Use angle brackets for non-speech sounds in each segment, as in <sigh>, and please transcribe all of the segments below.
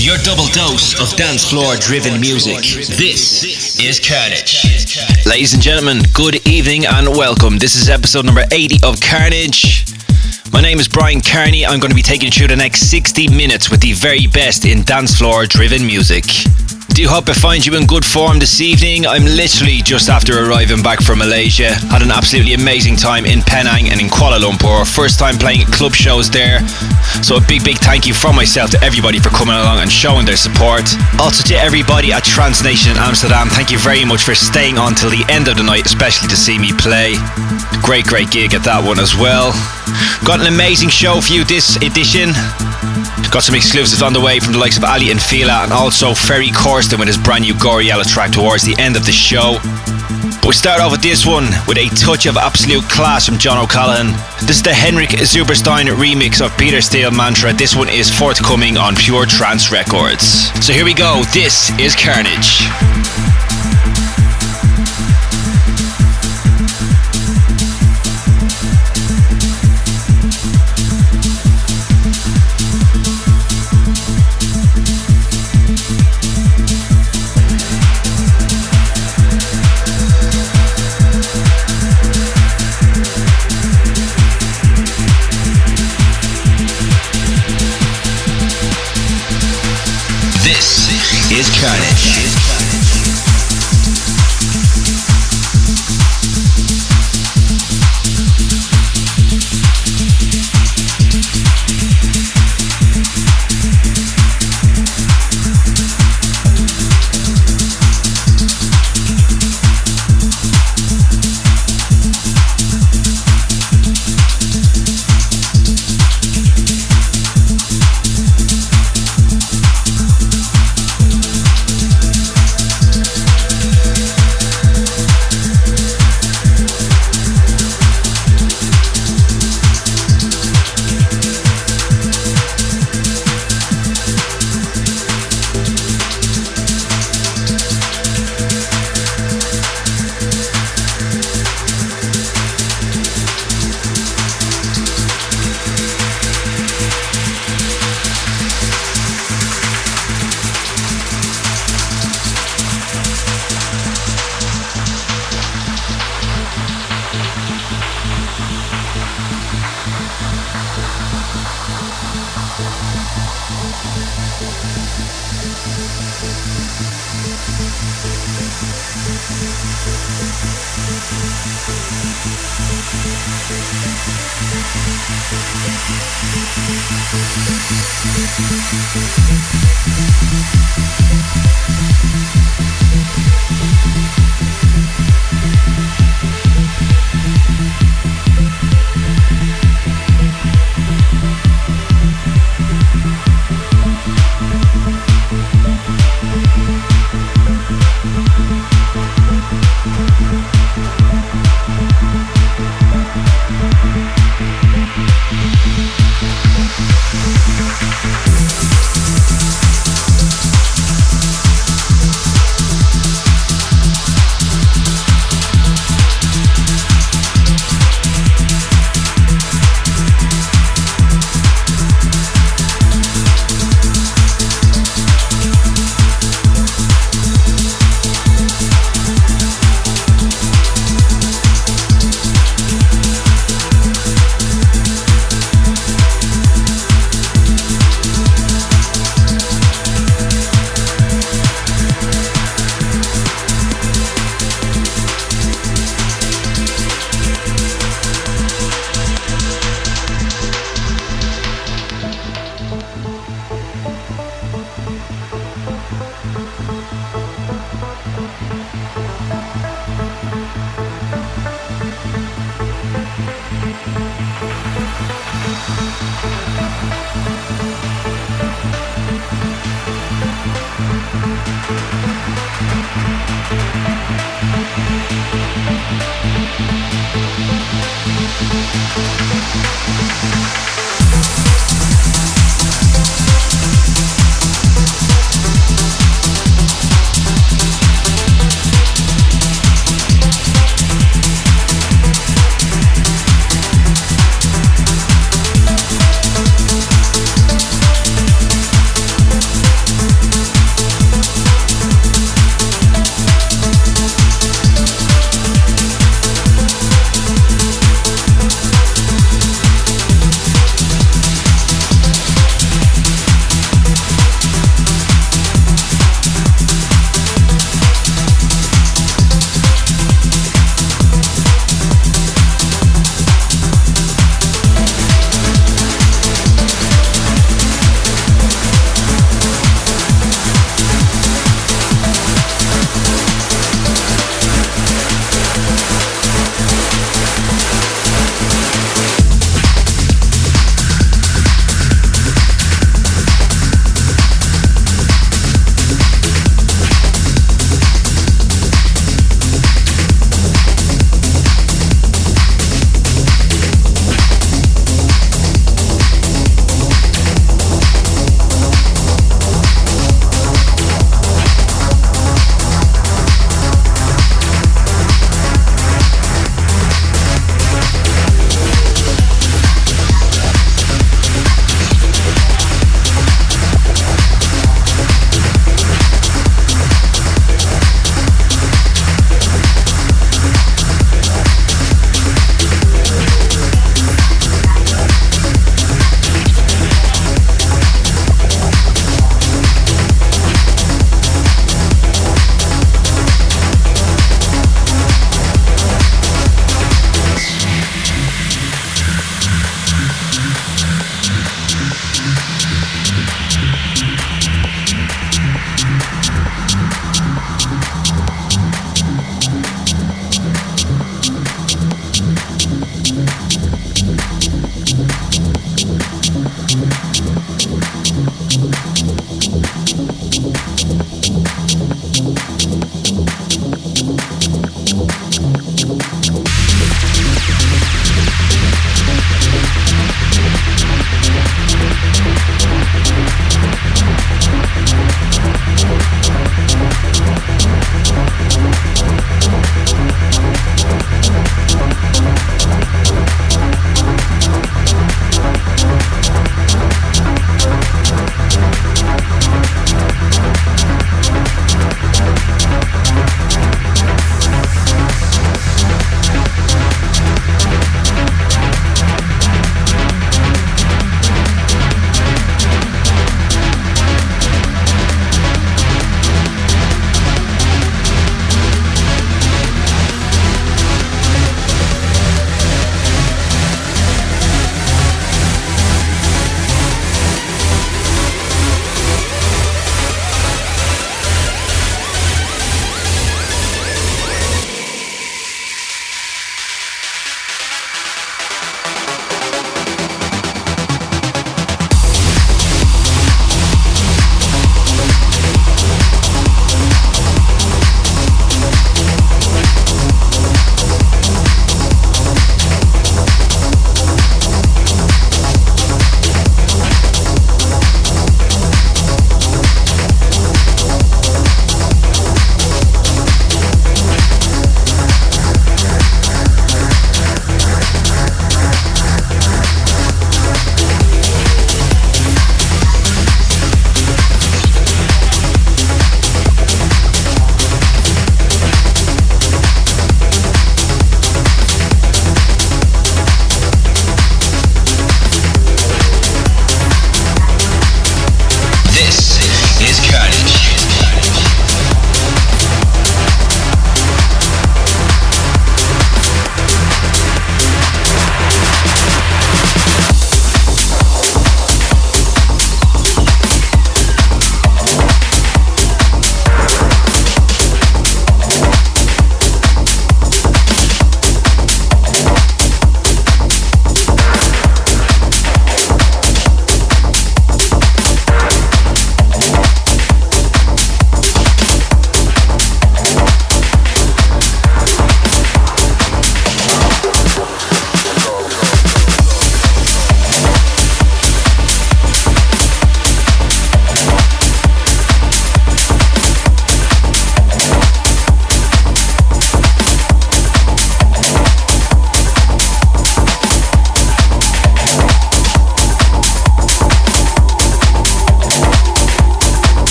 Your double dose of dance floor driven music. This is Kearnage. Ladies and gentlemen, good evening and welcome. This is episode number 80 of Kearnage. My name is Bryan Kearney. I'm going to be taking you through the next 60 minutes with the very best in dance floor driven music do hope I find you in good form this evening. I'm literally just after arriving back from Malaysia. Had an absolutely amazing time in Penang and in Kuala Lumpur. First time playing club shows there. So a big, big thank you from myself to everybody for coming along and showing their support. Also to everybody at Transnation in Amsterdam, thank you very much for staying on till the end of the night, especially to see me play. Great, great gig at that one as well. Got an amazing show for you this edition. Got some exclusives on the way from the likes of Aly and Fila and also Ferry Corsten with his brand new Gouryella track towards the end of the show. But we start off with this one with a touch of absolute class from John O'Callaghan. This is the Henrik Zuberstein remix of Peter Steele Mantra. This one is forthcoming on Pure Trance Records. So here we go. This is Kearnage.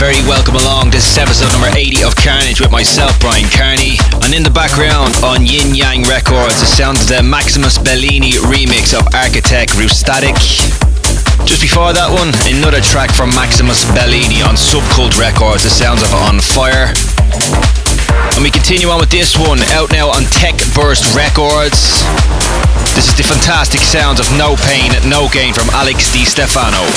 Very welcome along. This is episode number 80 of Kearnage with myself, Bryan Kearney. And in the background on Yin Yang Records, the sound of the Maximus Bellini remix of Architect Rustatic. Just before that one, another track from Maximus Bellini on Subcult Records, the sounds of On Fire. And we continue on with this one, out now on Tech Burst Records. This is the fantastic sounds of No Pain, No Gain from Alex Di Stefano.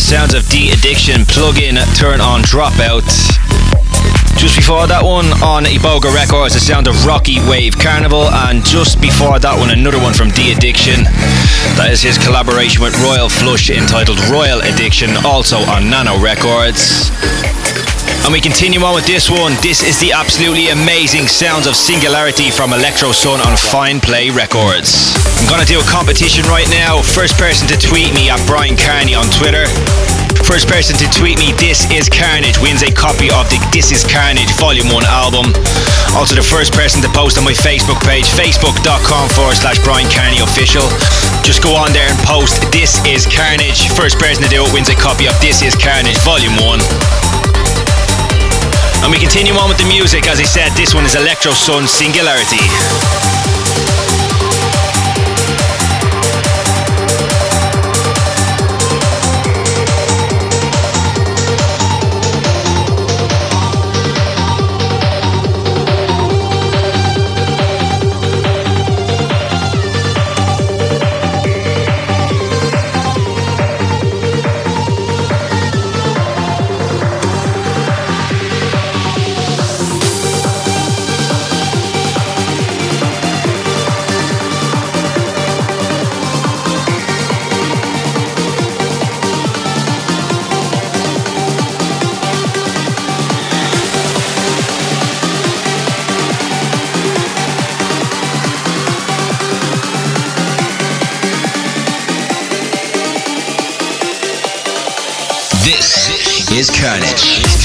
Sounds of D-Addiction, plug-in, turn on, dropout. Just before that one on Iboga Records, the sound of Rocky Wave Carnival, and just before that one, another one from D-Addiction. That is his collaboration with Royal Flush entitled Royal Addiction, also on Nano Records. And we continue on with this one. This is the absolutely amazing sounds of Singularity from Electro Sun on Fine Play Records. I'm gonna do a competition right now. First person to tweet me at Bryan Kearney on Twitter. First person to tweet me This Is Kearnage wins a copy of the This Is Kearnage Volume 1 album. Also, the first person to post on my Facebook page, facebook.com forward slash Bryan Kearney official. Just go on there and post This Is Kearnage. First person to do it wins a copy of This Is Kearnage Volume 1. And we continue on with the music. As I said, this one is Electro Sun Singularity. Kearnage.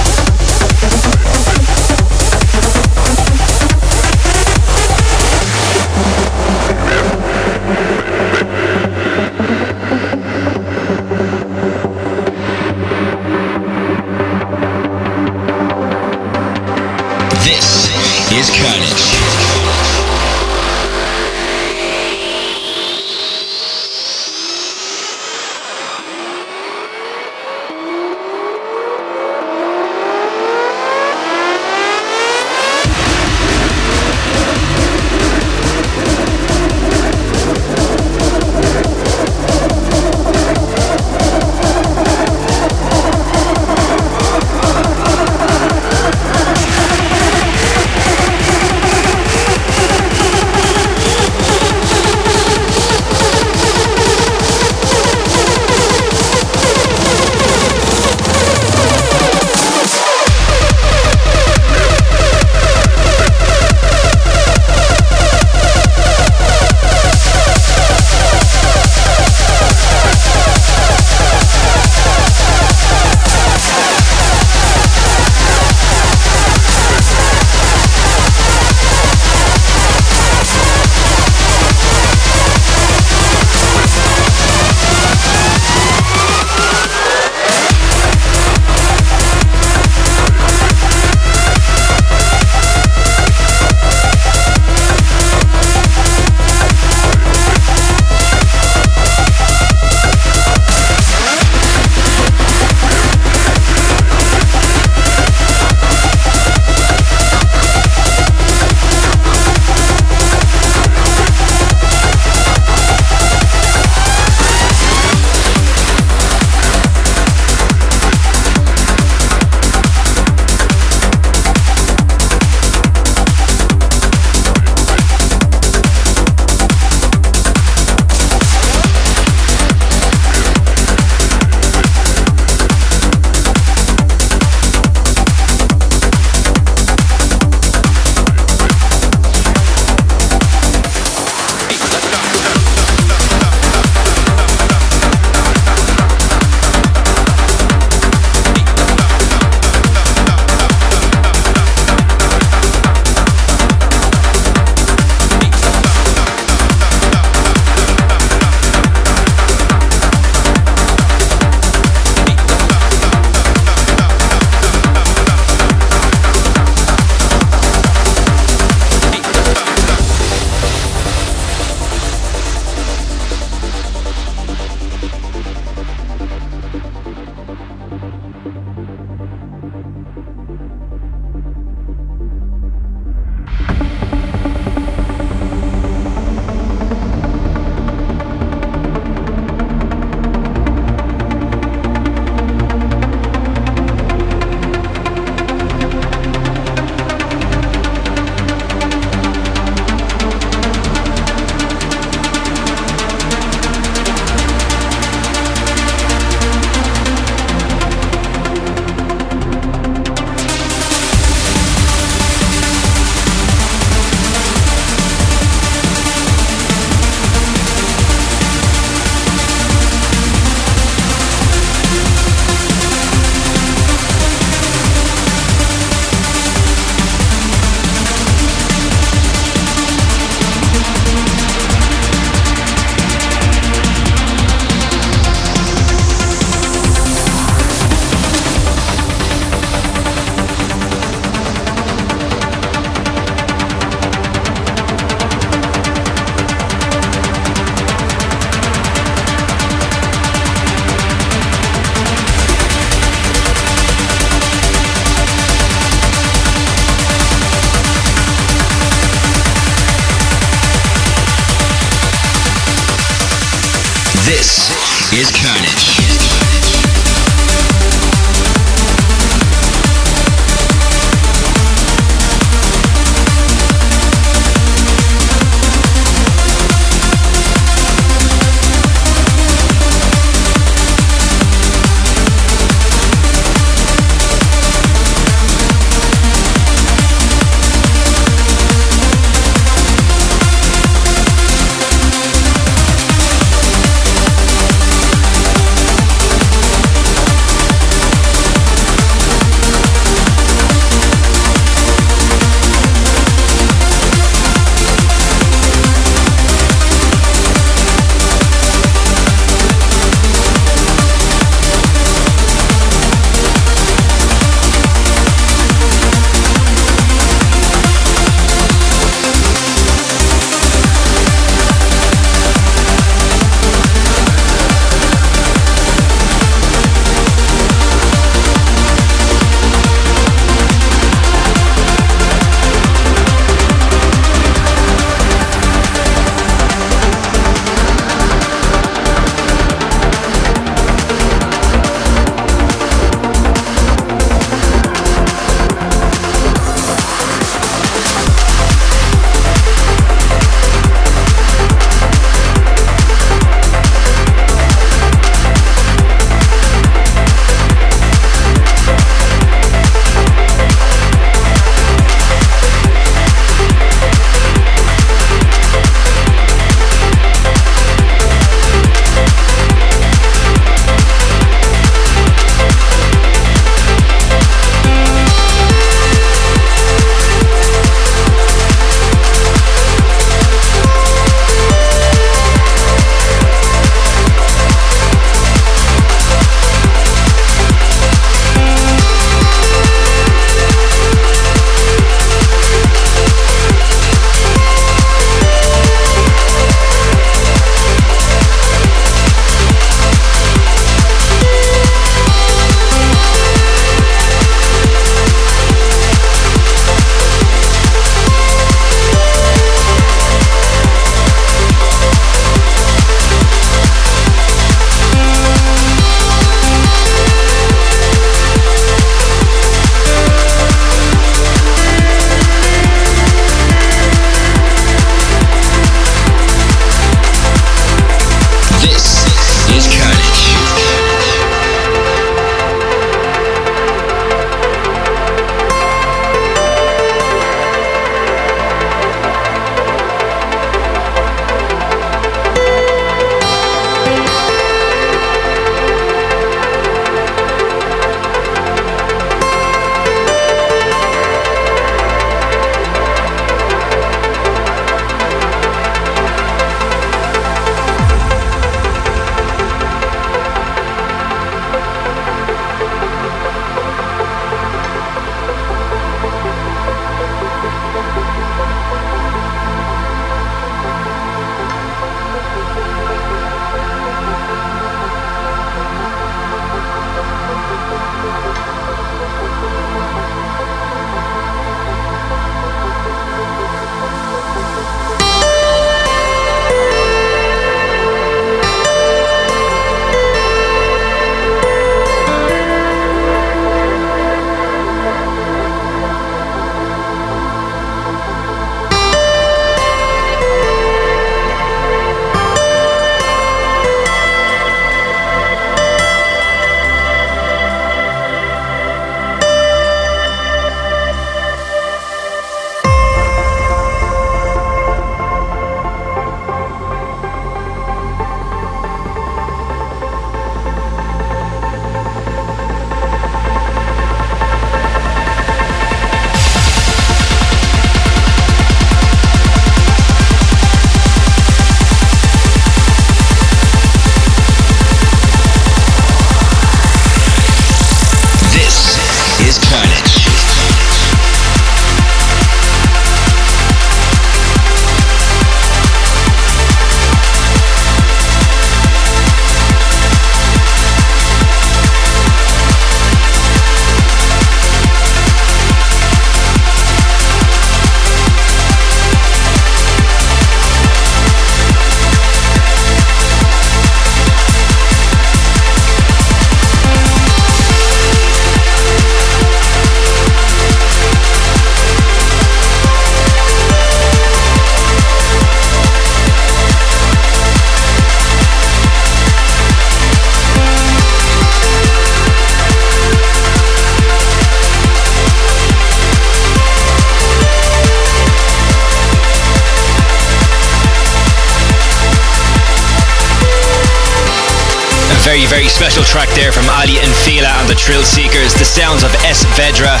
Very, very special track there from Aly and Fila and the Thrillseekers, the sounds of S. Vedra.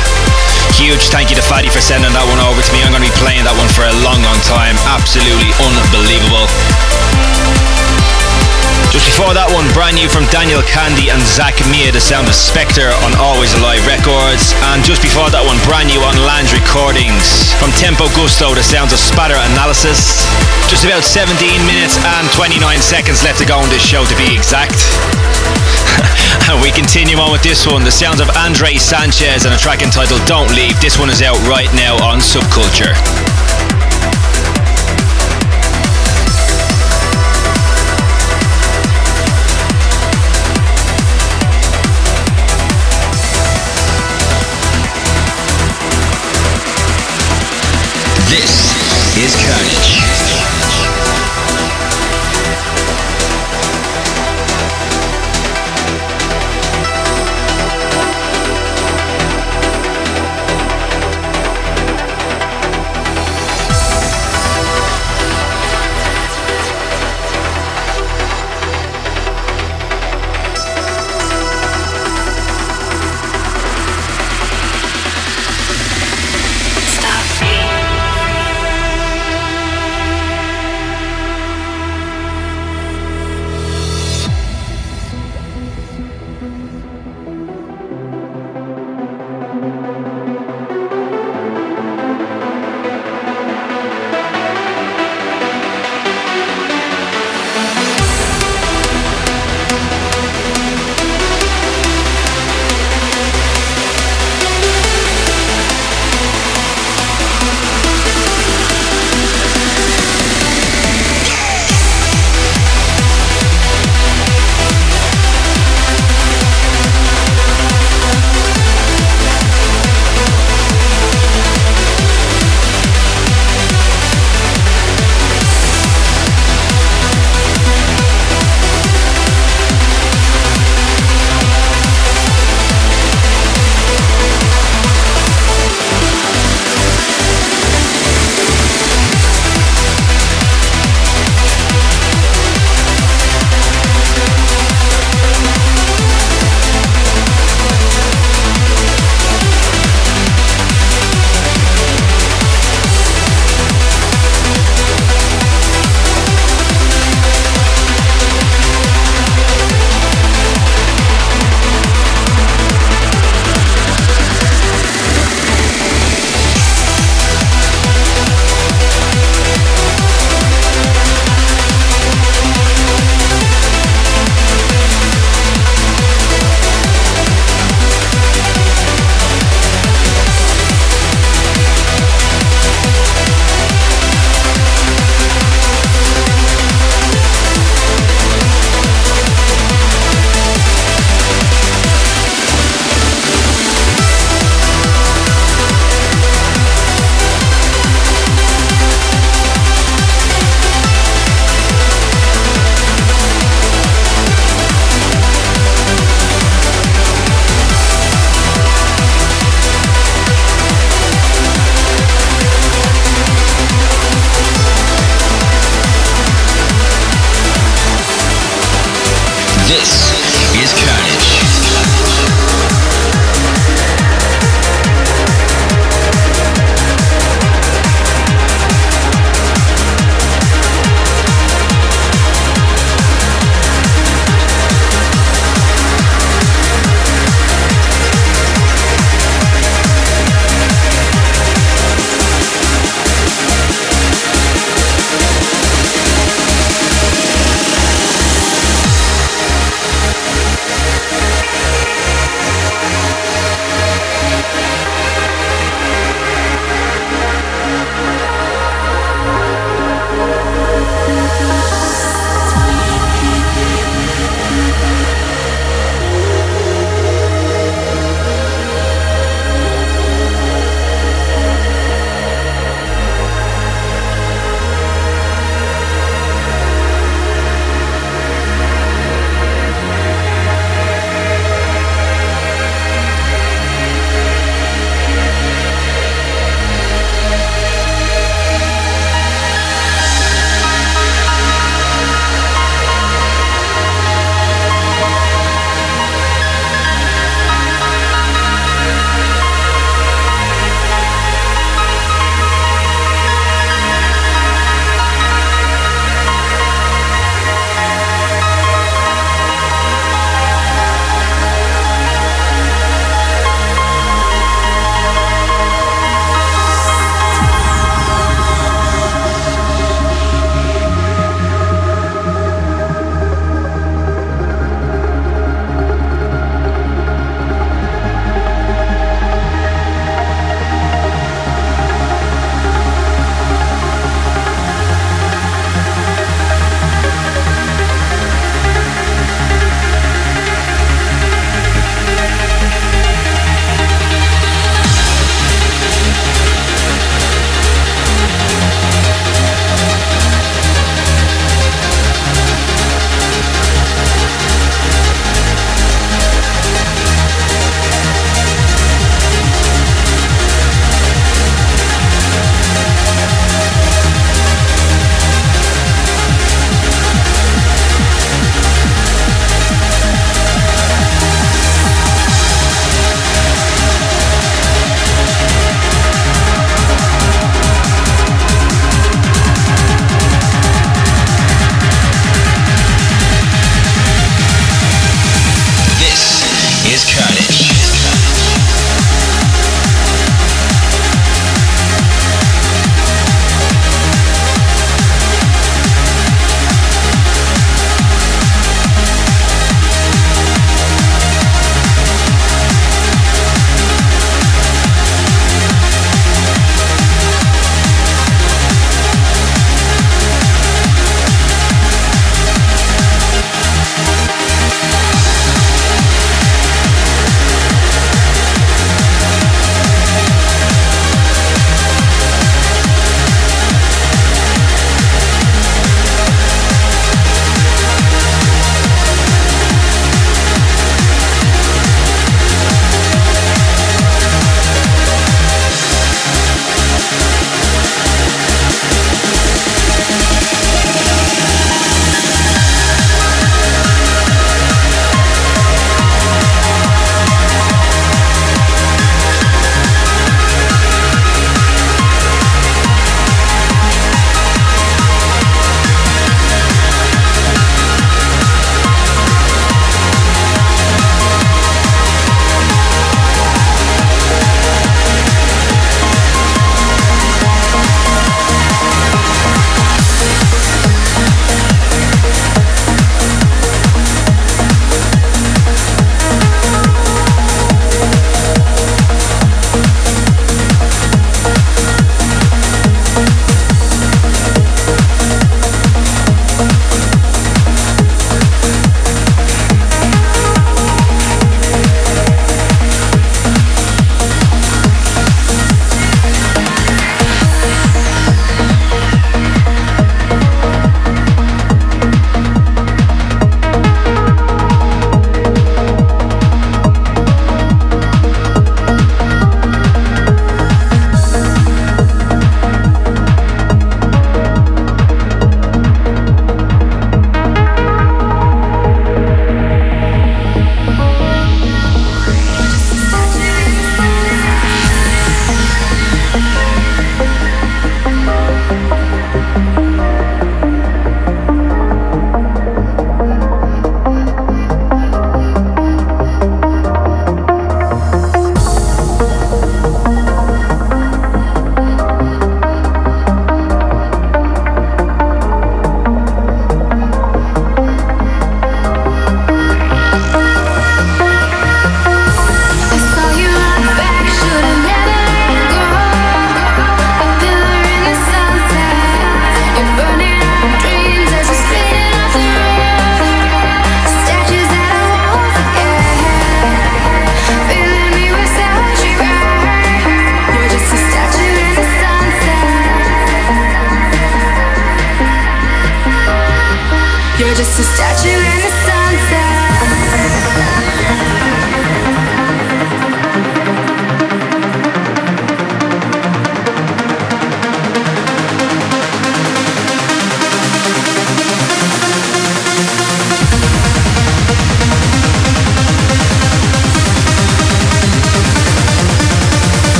Huge thank you to Fadi for sending that one over to me. I'm going to be playing that one for a long, long time. Absolutely unbelievable. Just before that one, brand new from Daniel Kandi and Zach Mia, the sound of Spectre on Always Alive Records. And just before that one, brand new on Lands Recordings from Tempo Giusto, the sounds of Spatter Analysis. Just about 17 minutes and 29 seconds left to go on this show to be exact. <laughs> we continue on with this one, the sounds of Andre Sanchez and a track entitled Don't Leave. This one is out right now on Subculture.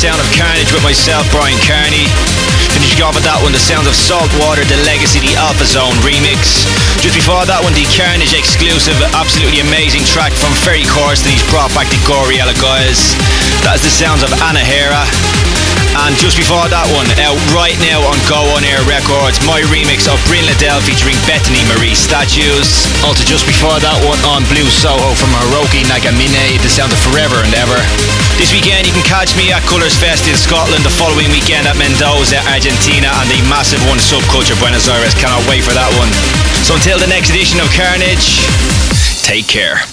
Sound of Kearnage with myself, Bryan Kearney. Finishing off with that one, the sounds of Saltwater, the Legacy, the Alpha Zone remix. Just before that one, the Kearnage exclusive, absolutely amazing track from Ferry Corsten. He's brought back the Gouryella guys. That is the sounds of Anahera. And just before that one, out right now on Go On Air Records, my remix of Bryn Liddell featuring Bethany Marie Statues. Also just before that one on Blue Soho from Hiroki Nagamine, the sound of Forever and Ever. This weekend you can catch me at Colours Fest in Scotland, the following weekend at Mendoza, Argentina, and the massive one Subculture Buenos Aires. Cannot wait for that one. So until the next edition of Kearnage, take care.